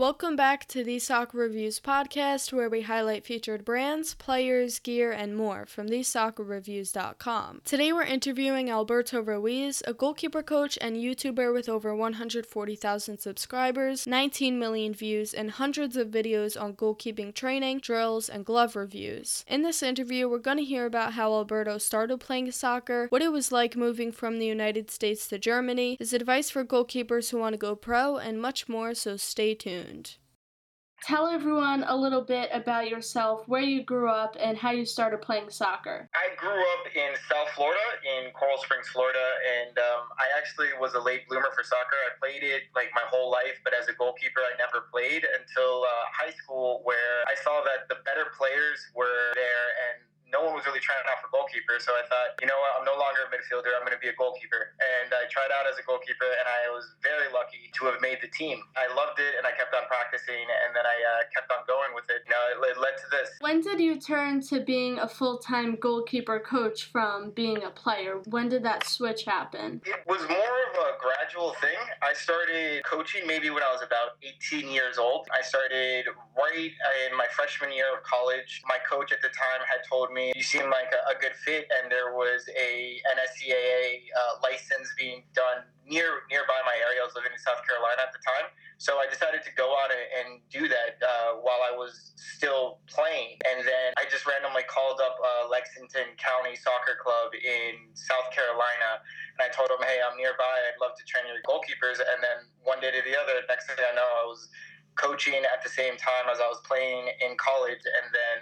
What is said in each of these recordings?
Welcome back to the Soccer Reviews podcast, where we highlight featured brands, players, gear, and more from thesoccerreviews.com. Today we're interviewing Alberto Ruiz, a goalkeeper coach and YouTuber with over 140,000 subscribers, 19 million views, and hundreds of videos on goalkeeping training, drills, and glove reviews. In this interview, we're going to hear about how Alberto started playing soccer, what it was like moving from the United States to Germany, his advice for goalkeepers who want to go pro, and much more, so stay tuned Tell everyone a little bit about yourself, where you grew up, and how you started playing soccer. I grew up in South Florida, in Coral Springs, Florida, and um, I actually was a late bloomer for soccer. I played it like my whole life, but as a goalkeeper, I never played until uh, high school, where I saw that the better players were there and no one was really trying out for goalkeeper. So I thought, you know what, I'm no longer a midfielder. I'm going to be a goalkeeper. And I tried out as a goalkeeper, and I was very lucky to have made the team. I loved it, and I kept on practicing, and then I uh, kept on going with it. You know, it, it led to this. When did you turn to being a full time goalkeeper coach from being a player? When did that switch happen? It was more of a gradual thing. I started coaching maybe when I was about 18 years old. I started right in my freshman year of college. My coach at the time had told me you seemed like a, a good fit, and there was a NSCAA uh, license being done near nearby my area. I was living in South Carolina at the time, so I decided to go out and, and do that uh, while I was still playing. And then I just randomly called up uh, Lexington County Soccer Club in South Carolina, and I told them, "Hey, I'm nearby. I'd love to train your goalkeepers." And then one day to the other, next thing I know, I was coaching at the same time as I was playing in college, and then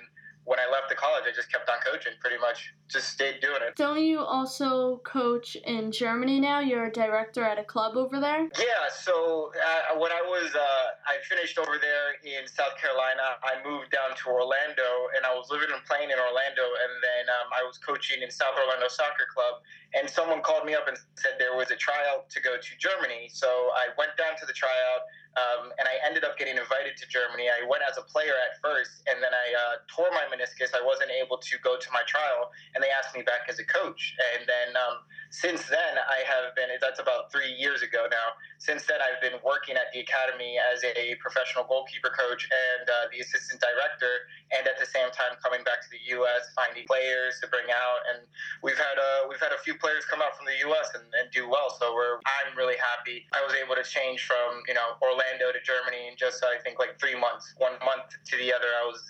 when I left the college, I just kept on coaching pretty much. Just stayed doing it. Don't you also coach in Germany now? You're a director at a club over there? Yeah, so uh, when I was, uh, I finished over there in South Carolina, I moved down to Orlando and I was living and playing in Orlando. And then um, I was coaching in South Orlando Soccer Club. And someone called me up and said there was a tryout to go to Germany. So I went down to the tryout um, and I ended up getting invited to Germany. I went as a player at first, and then I uh, tore my meniscus. I wasn't able to go to my trial, and they asked me back as a coach. And then um, since then, I have been, that's about three years ago now. Since then, I've been working at the academy as a professional goalkeeper coach and uh, the assistant director, and at the same time, coming back to the U.S., finding players to bring out. And we've had a, we've had a few players come out from the U.S. and, and do well. So we're, I'm really happy. I was able to change from, you know, Orlando Orlando to Germany in just I think like three months. One month to the other, I was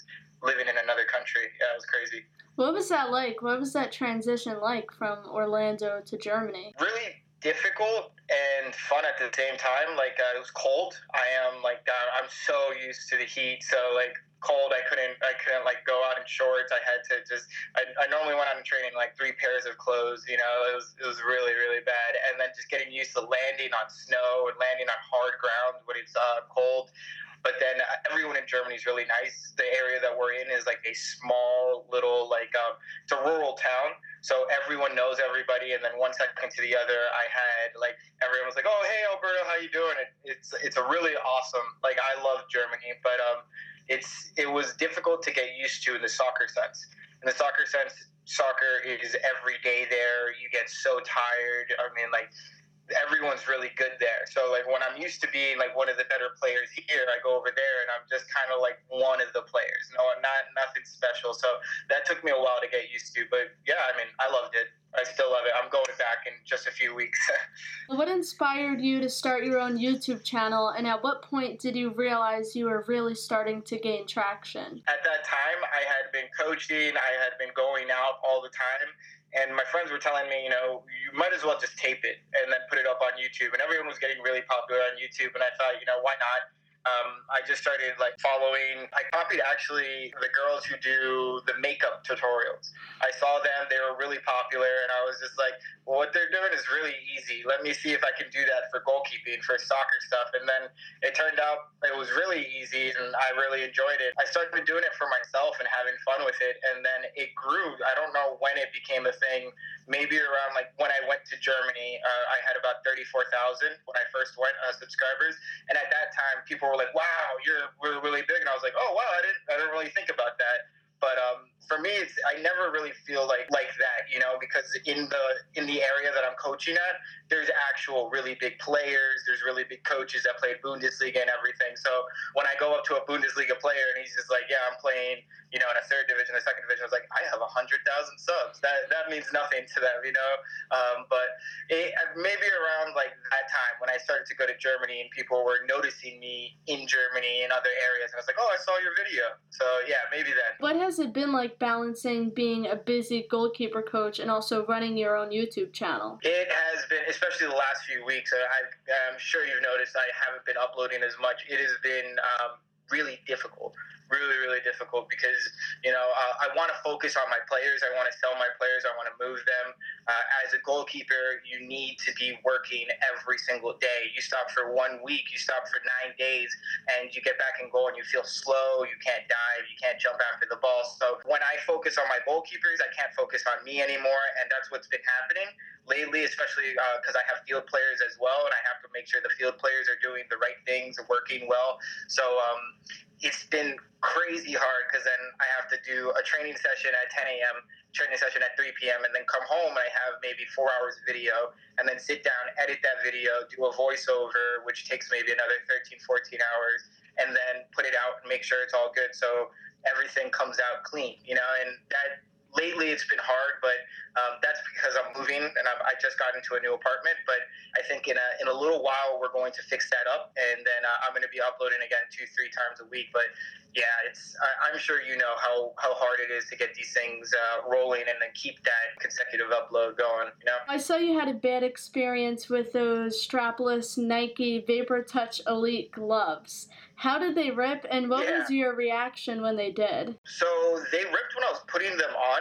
living in another country. Yeah, it was crazy. What was that like? What was that transition like from Orlando to Germany? Really difficult and fun at the same time. Like uh, it was cold. I am like uh, I'm so used to the heat, so like cold. I couldn't I couldn't like go out in shorts. I had to just I, I normally went on training like three pairs of clothes. You know, it was it was really really bad. And then just getting used to landing on snow and landing on hard ground when it's uh, cold. But then everyone in Germany is really nice. The area that we're in is like a small little like um, it's a rural town, so everyone knows everybody. And then one second to the other, I had like everyone was like, "Oh, hey Alberto, how you doing?" It, it's it's a really awesome. Like I love Germany, but um, it's it was difficult to get used to in the soccer sense. In the soccer sense, soccer is every day there. You get so tired. I mean, like everyone's really good there. So like when I'm used to being like one of the better players here, I go over there and I'm just kind of like one of the players. No, not nothing special. So that took me a while to get used to. But yeah, I mean, I loved it. I still love it. I'm going back in just a few weeks. what inspired you to start your own YouTube channel, and at what point did you realize you were really starting to gain traction? At that time, I had been coaching, I had been going out all the time, and my friends were telling me, you know, you might as um, I just started like following. I copied actually the girls who do the makeup tutorials. I saw them; they were really popular, and I was just like, "Well, what they're doing is really easy. Let me see if I can do that for goalkeeping, for soccer stuff." And then it turned out it was really easy, and I really enjoyed it. I started doing it for myself and having fun with it, and then it grew. I don't know when it became a thing. Maybe around like when I went to Germany, uh, I had about thirty-four thousand when I first went uh, subscribers, and at that time, people were like, "Wow, you're really really big," and I was like, "Oh wow, I didn't I didn't really think about that." But um, for me, it's I never really feel like like that, you know, because in the in the area that I'm coaching at, there's actual really big players. There's really big coaches that play Bundesliga and everything. So when I go up to a Bundesliga player and he's just like, "Yeah, I'm playing," you know, in a third division, a second division, I was like, "I have a hundred thousand subs." That that means nothing to them, you know. Um, but it, maybe around like that time when I started to go to Germany and people were noticing me in Germany and other areas, and I was like, "Oh, I saw your video." So yeah, maybe then. What has it been like balancing being a busy goalkeeper coach and also running your own YouTube channel? It has been, especially the last few weeks. I, am sure you've noticed I haven't been uploading as much. It has been um, really difficult really, really difficult because, you know, uh, I want to focus on my players. I want to sell my players. I want to move them. Uh, as a goalkeeper, you need to be working every single day. You stop for one week, you stop for nine days, and you get back in goal and you feel slow. You can't dive. You can't jump after the ball. So when I focus on my goalkeepers, I can't focus on me anymore. And that's what's been happening lately, especially because uh, I have field players as well, and I have to make sure the field players are doing the right things, and working well. So um, it's been crazy hard because then I have to do a training session at 10 a.m., training session at 3 p.m., and then come home and I have maybe four hours of video, and then sit down, edit that video, do a voiceover, which takes maybe another 13, 14 hours, and then put it out and make sure it's all good so everything comes out clean, you know, and that lately it's been hard, but um, that's because I'm moving and I'm, i just got into a new apartment. But I think in a, in a little while we're going to fix that up, and then uh, I'm going to be uploading again two three times a week. But yeah, it's I, am sure you know how, how hard it is to get these things uh, rolling and then keep that consecutive upload going. You know. I saw you had a bad experience with those strapless Nike Vapor Touch Elite gloves. How did they rip, and what yeah. was your reaction when they did? So they ripped when I was putting them on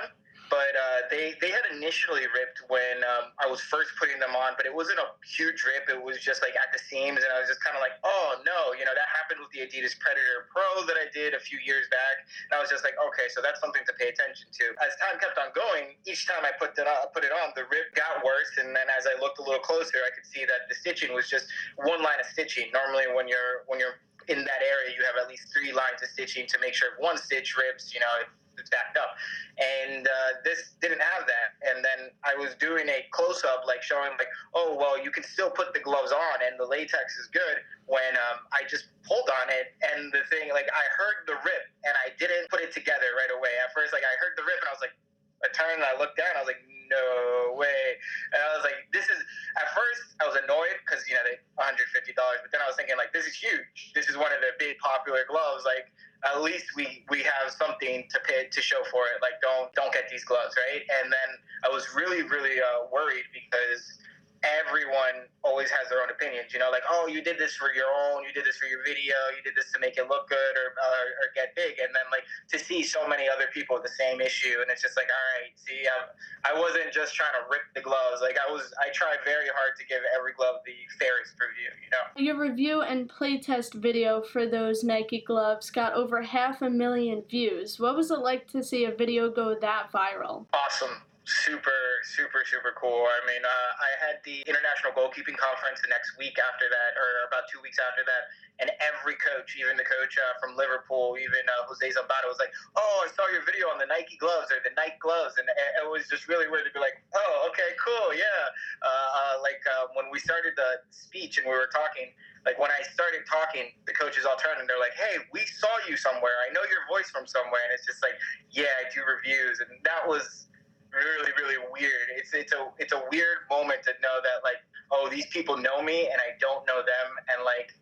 but uh, they they had initially ripped when um, I was first putting them on, but it wasn't a huge rip. It was just like at the seams, and I was just kind of like, oh no, you know that happened with the Adidas Predator Pro that I did a few years back, and I was just like, okay, so that's something to pay attention to. As time kept on going, each time I put it on, put it on, the rip got worse, and then as I looked a little closer, I could see that the stitching was just one line of stitching. Normally, when you're when you're in that area, you have at least three lines of stitching to make sure if one stitch rips, you know, it's backed up. And uh, this didn't have that. And then I was doing a close up, like showing, like, oh, well, you can still put the gloves on and the latex is good. When um, I just pulled on it and the thing, like, I heard the rip and I didn't put it together right away. At first, like, I heard the rip and I was like, I turned and I looked down. I was like, no way. And I was like, this is, at first, I was annoyed because, you know, they $150. But then I was thinking, like, this is huge. This is one of the big popular gloves. Like, at least we we have something to pay to show for it. Like don't don't get these gloves, right? And then I was really really uh, worried because everyone always has their own opinions. You know, like, oh, you did this for your own, you did this for your video, you did this to make it look good or, uh, or get big. And then, like, to see so many other people with the same issue, and it's just like, all right, see, I'm, I wasn't just trying to rip the gloves. Like, I was, I tried very hard to give every glove the fairest review, you know? Your review and playtest video for those Nike gloves got over half a million views. What was it like to see a video go that viral? Awesome super, super, super cool. I mean, uh, I had the International Goalkeeping Conference the next week after that, or about two weeks after that, and every coach, even the coach uh, from Liverpool, even uh, Jose Zambada, was like, "Oh, I saw your video on the Nike gloves or the Nike gloves," and it, was just really weird to be like, "Oh, okay, cool, yeah." Uh, uh, like uh, when we started the speech and we were talking, like when I started talking, the coaches all turned and they're like, "Hey, we saw you somewhere. I know your voice from somewhere." And it's just like, "Yeah, I do reviews," and that was really really weird. It's it's a it's a weird moment to know that like oh these people know me and I don't know them. And like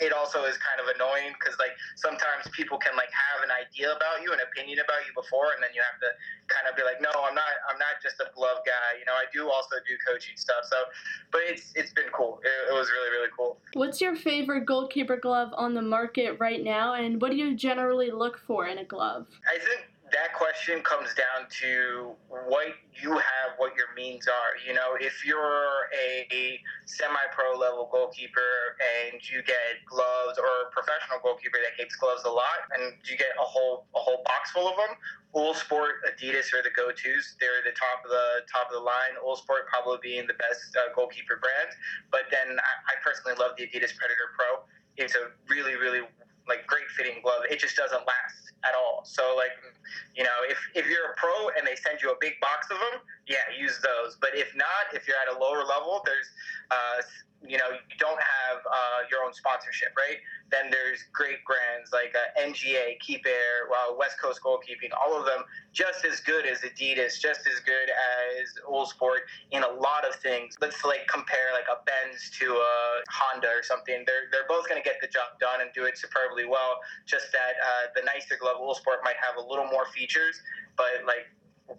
it also is kind of annoying because like sometimes people can like have an idea about you an opinion about you before and then you have to kind of be like no i'm not i'm not just a glove guy. You know i do also do coaching stuff. So but it's it's been cool. It, it was really really cool. What's your favorite goalkeeper glove on the market right now? And what do you generally look for in a glove? I think that question comes down to what you have, what your means are. You know, if you're a semi-pro level goalkeeper and you get gloves, or a professional goalkeeper that gets gloves a lot, and you get a whole a whole box full of them, Uhlsport, Adidas are the go-tos. They're the top of the top of the line. Uhlsport probably being the best uh, goalkeeper brand, but then I, I personally love the Adidas Predator Pro. It's a really, really like great fitting glove. It just doesn't last at all. So like, you know, if, if you're a pro and they send you a big box of them, yeah, use those. But if not, if you're at a lower level, there's uh, you know you don't have uh, your own sponsorship, right? Then there's great brands like uh, NGA, Keep Air, well, West Coast Goalkeeping, all of them just as good as Adidas, just as good as Uhlsport in a lot of things. Let's like compare like a Benz to a Honda or something. They're they're both going to get the job done and do it superbly well. Just that uh, the nicer glove Uhlsport might have a little more features, but like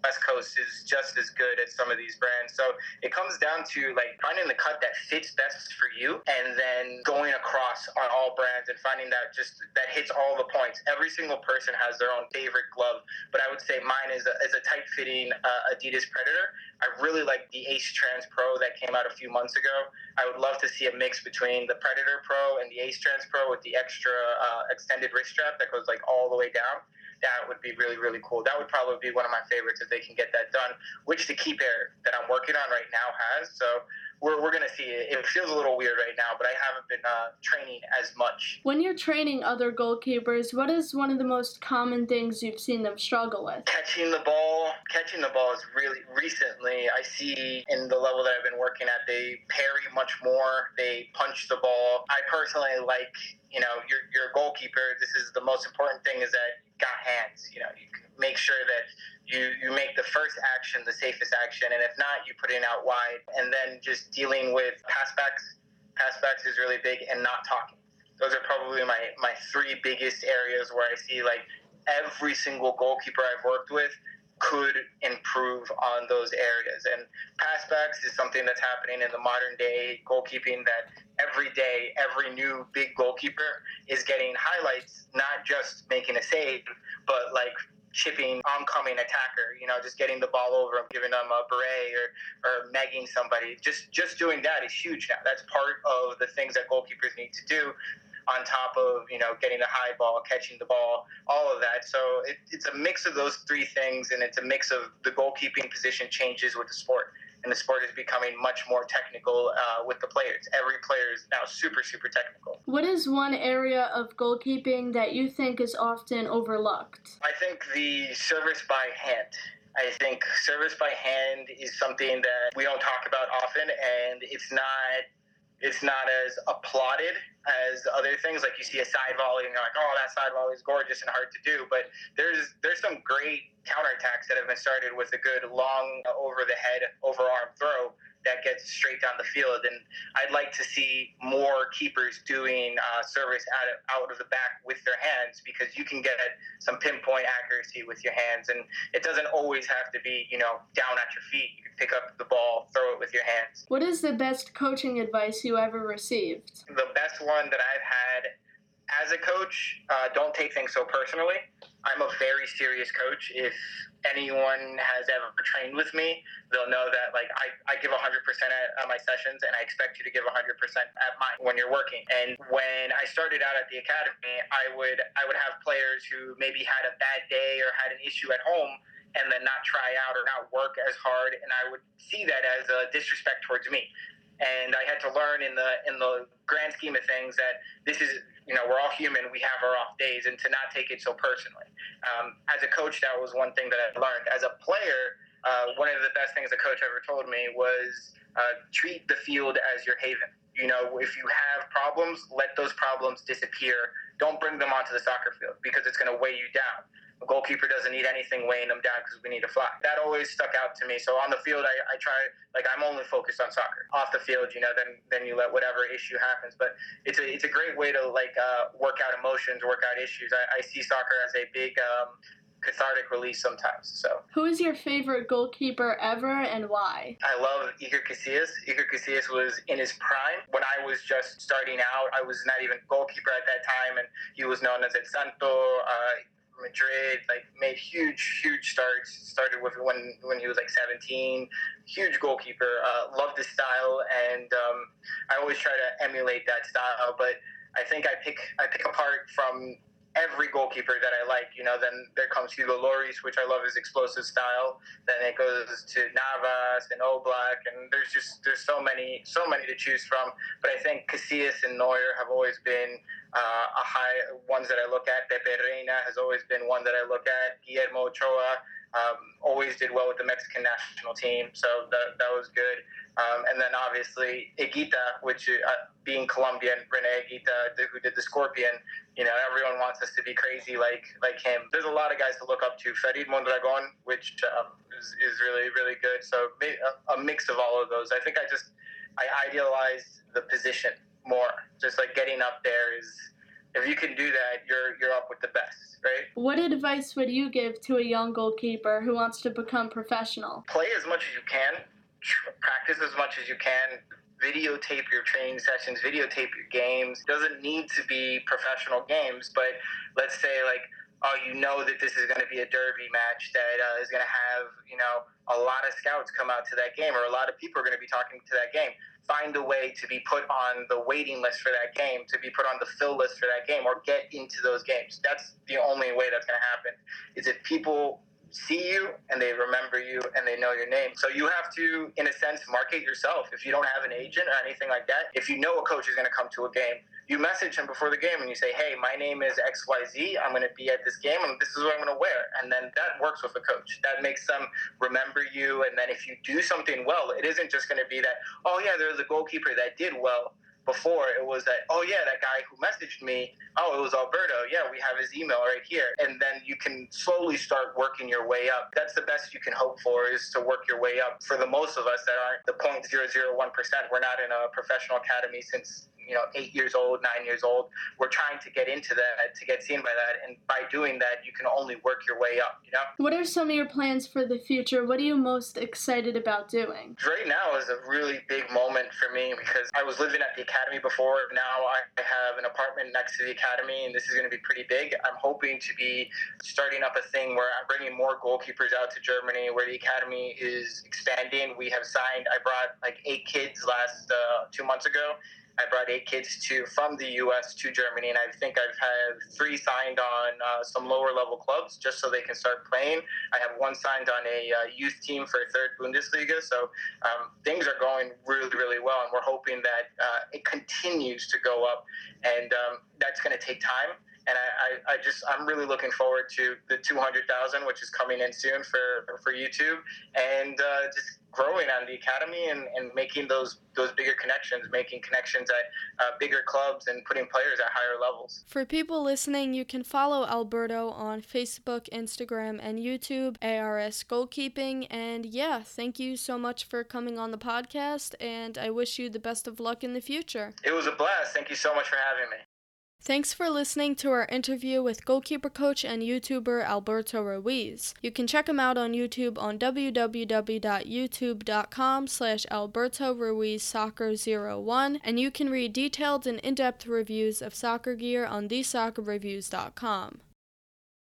West Coast is just as good as some of these brands. So it comes down to like finding the cut that fits best for you and then going across on all brands and finding that just that hits all the points. Every single person has their own favorite glove, but I would say mine is a, is a tight fitting uh, Adidas Predator. I really like the Ace Trans Pro that came out a few months ago. I would love to see a mix between the Predator Pro and the Ace Trans Pro with the extra uh, extended wrist strap that goes like all the way down that would be really, really cool. That would probably be one of my favorites if they can get that done, which the Keep Air that I'm working on right now has. So we're, we're going to see it. It feels a little weird right now, but I haven't been uh, training as much. When you're training other goalkeepers, what is one of the most common things you've seen them struggle with? Catching the ball. Catching the ball is really recently, I see in the level that I've been working at, they parry much more, they punch the ball. I personally like you know, you're, you're goalkeeper. This is the most important thing is that got hands. You know, you make sure that you, you make the first action the safest action. And if not, you put it out wide. And then just dealing with passbacks. Passbacks is really big and not talking. Those are probably my, my three biggest areas where I see like every single goalkeeper I've worked with could improve on those areas. And passbacks is something that's happening in the modern day goalkeeping that every day, every new big goalkeeper is getting highlights, not just making a save, but like chipping oncoming attacker, you know, just getting the ball over giving them a beret or, or megging somebody. Just just doing that is huge now. That's part of the things that goalkeepers need to do on top of you know getting the high ball, catching the ball, all of that. So it, it's a mix of those three things, and it's a mix of the goalkeeping position changes with the sport, and the sport is becoming much more technical uh, with the players. Every player is now super super technical. What is one area of goalkeeping that you think is often overlooked? I think the service by hand. I think service by hand is something that we don't talk about often, and it's not it's not as applauded as other things. Like you see a side volley and you're like, oh, that side volley is gorgeous and hard to do. But there's there's some great counterattacks that have been started with a good long over the head, overarm throw that gets straight down the field. And I'd like to see more keepers doing uh, service out of, out of the back with their hands because you can get some pinpoint accuracy with your hands. And it doesn't always have to be, you know, down at your feet. You can pick up the ball, throw it with your hands. What is the best coaching advice you ever received? The best one that I've had as a coach, uh, don't take things so personally. I'm a very serious coach. If anyone has ever trained with me, they'll know that like I, I give 100% at, at my sessions and I expect you to give 100% at mine when you're working. And when I started out at the academy, I would I would have players who maybe had a bad day or had an issue at home and then not try out or not work as hard and I would see that as a disrespect towards me and I had to learn in the in the grand scheme of things that this is you know we're all human. We have our off days and to not take it so personally. Um, as a coach that was one thing that I learned. As a player uh, one of the best things a coach ever told me was uh, treat the field as your haven. You know if you have problems let those problems disappear. Don't bring them onto the soccer field because it's going to weigh you down goalkeeper doesn't need anything weighing them down because we need to fly. That always stuck out to me. So on the field, I, I try like I'm only focused on soccer. Off the field, you know, then then you let whatever issue happens. But it's a it's a great way to like uh, work out emotions, work out issues. I, I see soccer as a big um, cathartic release sometimes. So, who is your favorite goalkeeper ever and why? I love Iker Casillas. Iker Casillas was in his prime when I was just starting out. I was not even goalkeeper at that time, and he was known as El Santo. Uh, Madrid, like made huge, huge starts. Started with when when he was like 17. Huge goalkeeper. Uh, loved his style, and um, I always try to emulate that style. But I think I pick I pick apart from every goalkeeper that I like. You know, then there comes Hugo Lloris, which I love his explosive style. Then it goes to Navas and Oblak, and there's just there's so many so many to choose from. But I think Casillas and Neuer have always been uh, a high ones that I look at. Pepe Reina has always been one that I look at. Guillermo Ochoa. Um, always did well with the Mexican national team, so that, that was good. Um, and then obviously Higuita, which uh, being Colombian, Rene Higuita, who did the Scorpion, you know, everyone wants us to be crazy like like him. There's a lot of guys to look up to. Farid Mondragon, which um, is, is really really good. So a, a mix of all of those. I think I just I idealized the position more. Just like getting up there is if you can do that, you're you're up with the best, right? What advice would you give to a young goalkeeper who wants to become professional? Play as much as you can, practice as much as you can. Videotape your training sessions, videotape your games. Doesn't need to be professional games, but let's say like oh, you know that this is going to be a derby match that uh, is going to have, you know, a lot of scouts come out to that game or a lot of people are going to be talking to that game. Find a way to be put on the waiting list for that game, to be put on the fill list for that game, or get into those games. That's the only way that's going to happen. Is if people see you and they remember you and they know your name. So you have to, in a sense, market yourself. If you don't have an agent or anything like that, if you know a coach is going to come to a game, you message him before the game and you say, hey, my name is XYZ. I'm going to be at this game and this is what I'm going to wear. And then that works with a coach. That makes them remember you. And then if you do something well, it isn't just going to be that, oh, yeah, there's a goalkeeper that did well before it was that oh yeah that guy who messaged me oh it was alberto. Yeah we have his email right here. And then you can slowly start working your way up. That's the best you can hope for is to work your way up. For the most of us that aren't the 0.001% we're not in a professional academy since you know eight years old, nine years old. We're trying to get into that to get seen by that, and by doing that, you can only work your way up. You know. What are some of your plans for the future? What are you most excited about doing? Right now is a really big moment for me because I was living at the academy before. Now I have an apartment next to the academy, and this is going to be pretty big. I'm hoping to be starting up a thing where I'm bringing more goalkeepers out to Germany, where the academy is expanding. We have signed. I brought like eight kids last uh, two months ago I brought eight kids to from the U.S. to Germany, and I think I've had three signed on uh, some lower level clubs just so they can start playing. I have one signed on a uh, youth team for third Bundesliga, so um, things are going really, really well, and we're hoping that uh, it continues to go up, and um, that's going to take time and I, I, I, just I'm really looking forward to the 200,000, which is coming in soon for for YouTube, and uh, just growing on the academy and, and making those those bigger connections, making connections at uh, bigger clubs and putting players at higher levels. For people listening, you can follow Alberto on Facebook, Instagram, and YouTube, ARS Goalkeeping. And yeah, thank you so much for coming on the podcast, and I wish you the best of luck in the future. It was a blast. Thank you so much for having me. Thanks for listening to our interview with goalkeeper coach and YouTuber Alberto Ruiz. You can check him out on YouTube on www.youtube.com slash Alberto Ruiz Soccer 01 and you can read detailed and in-depth reviews of soccer gear on thesoccerreviews.com.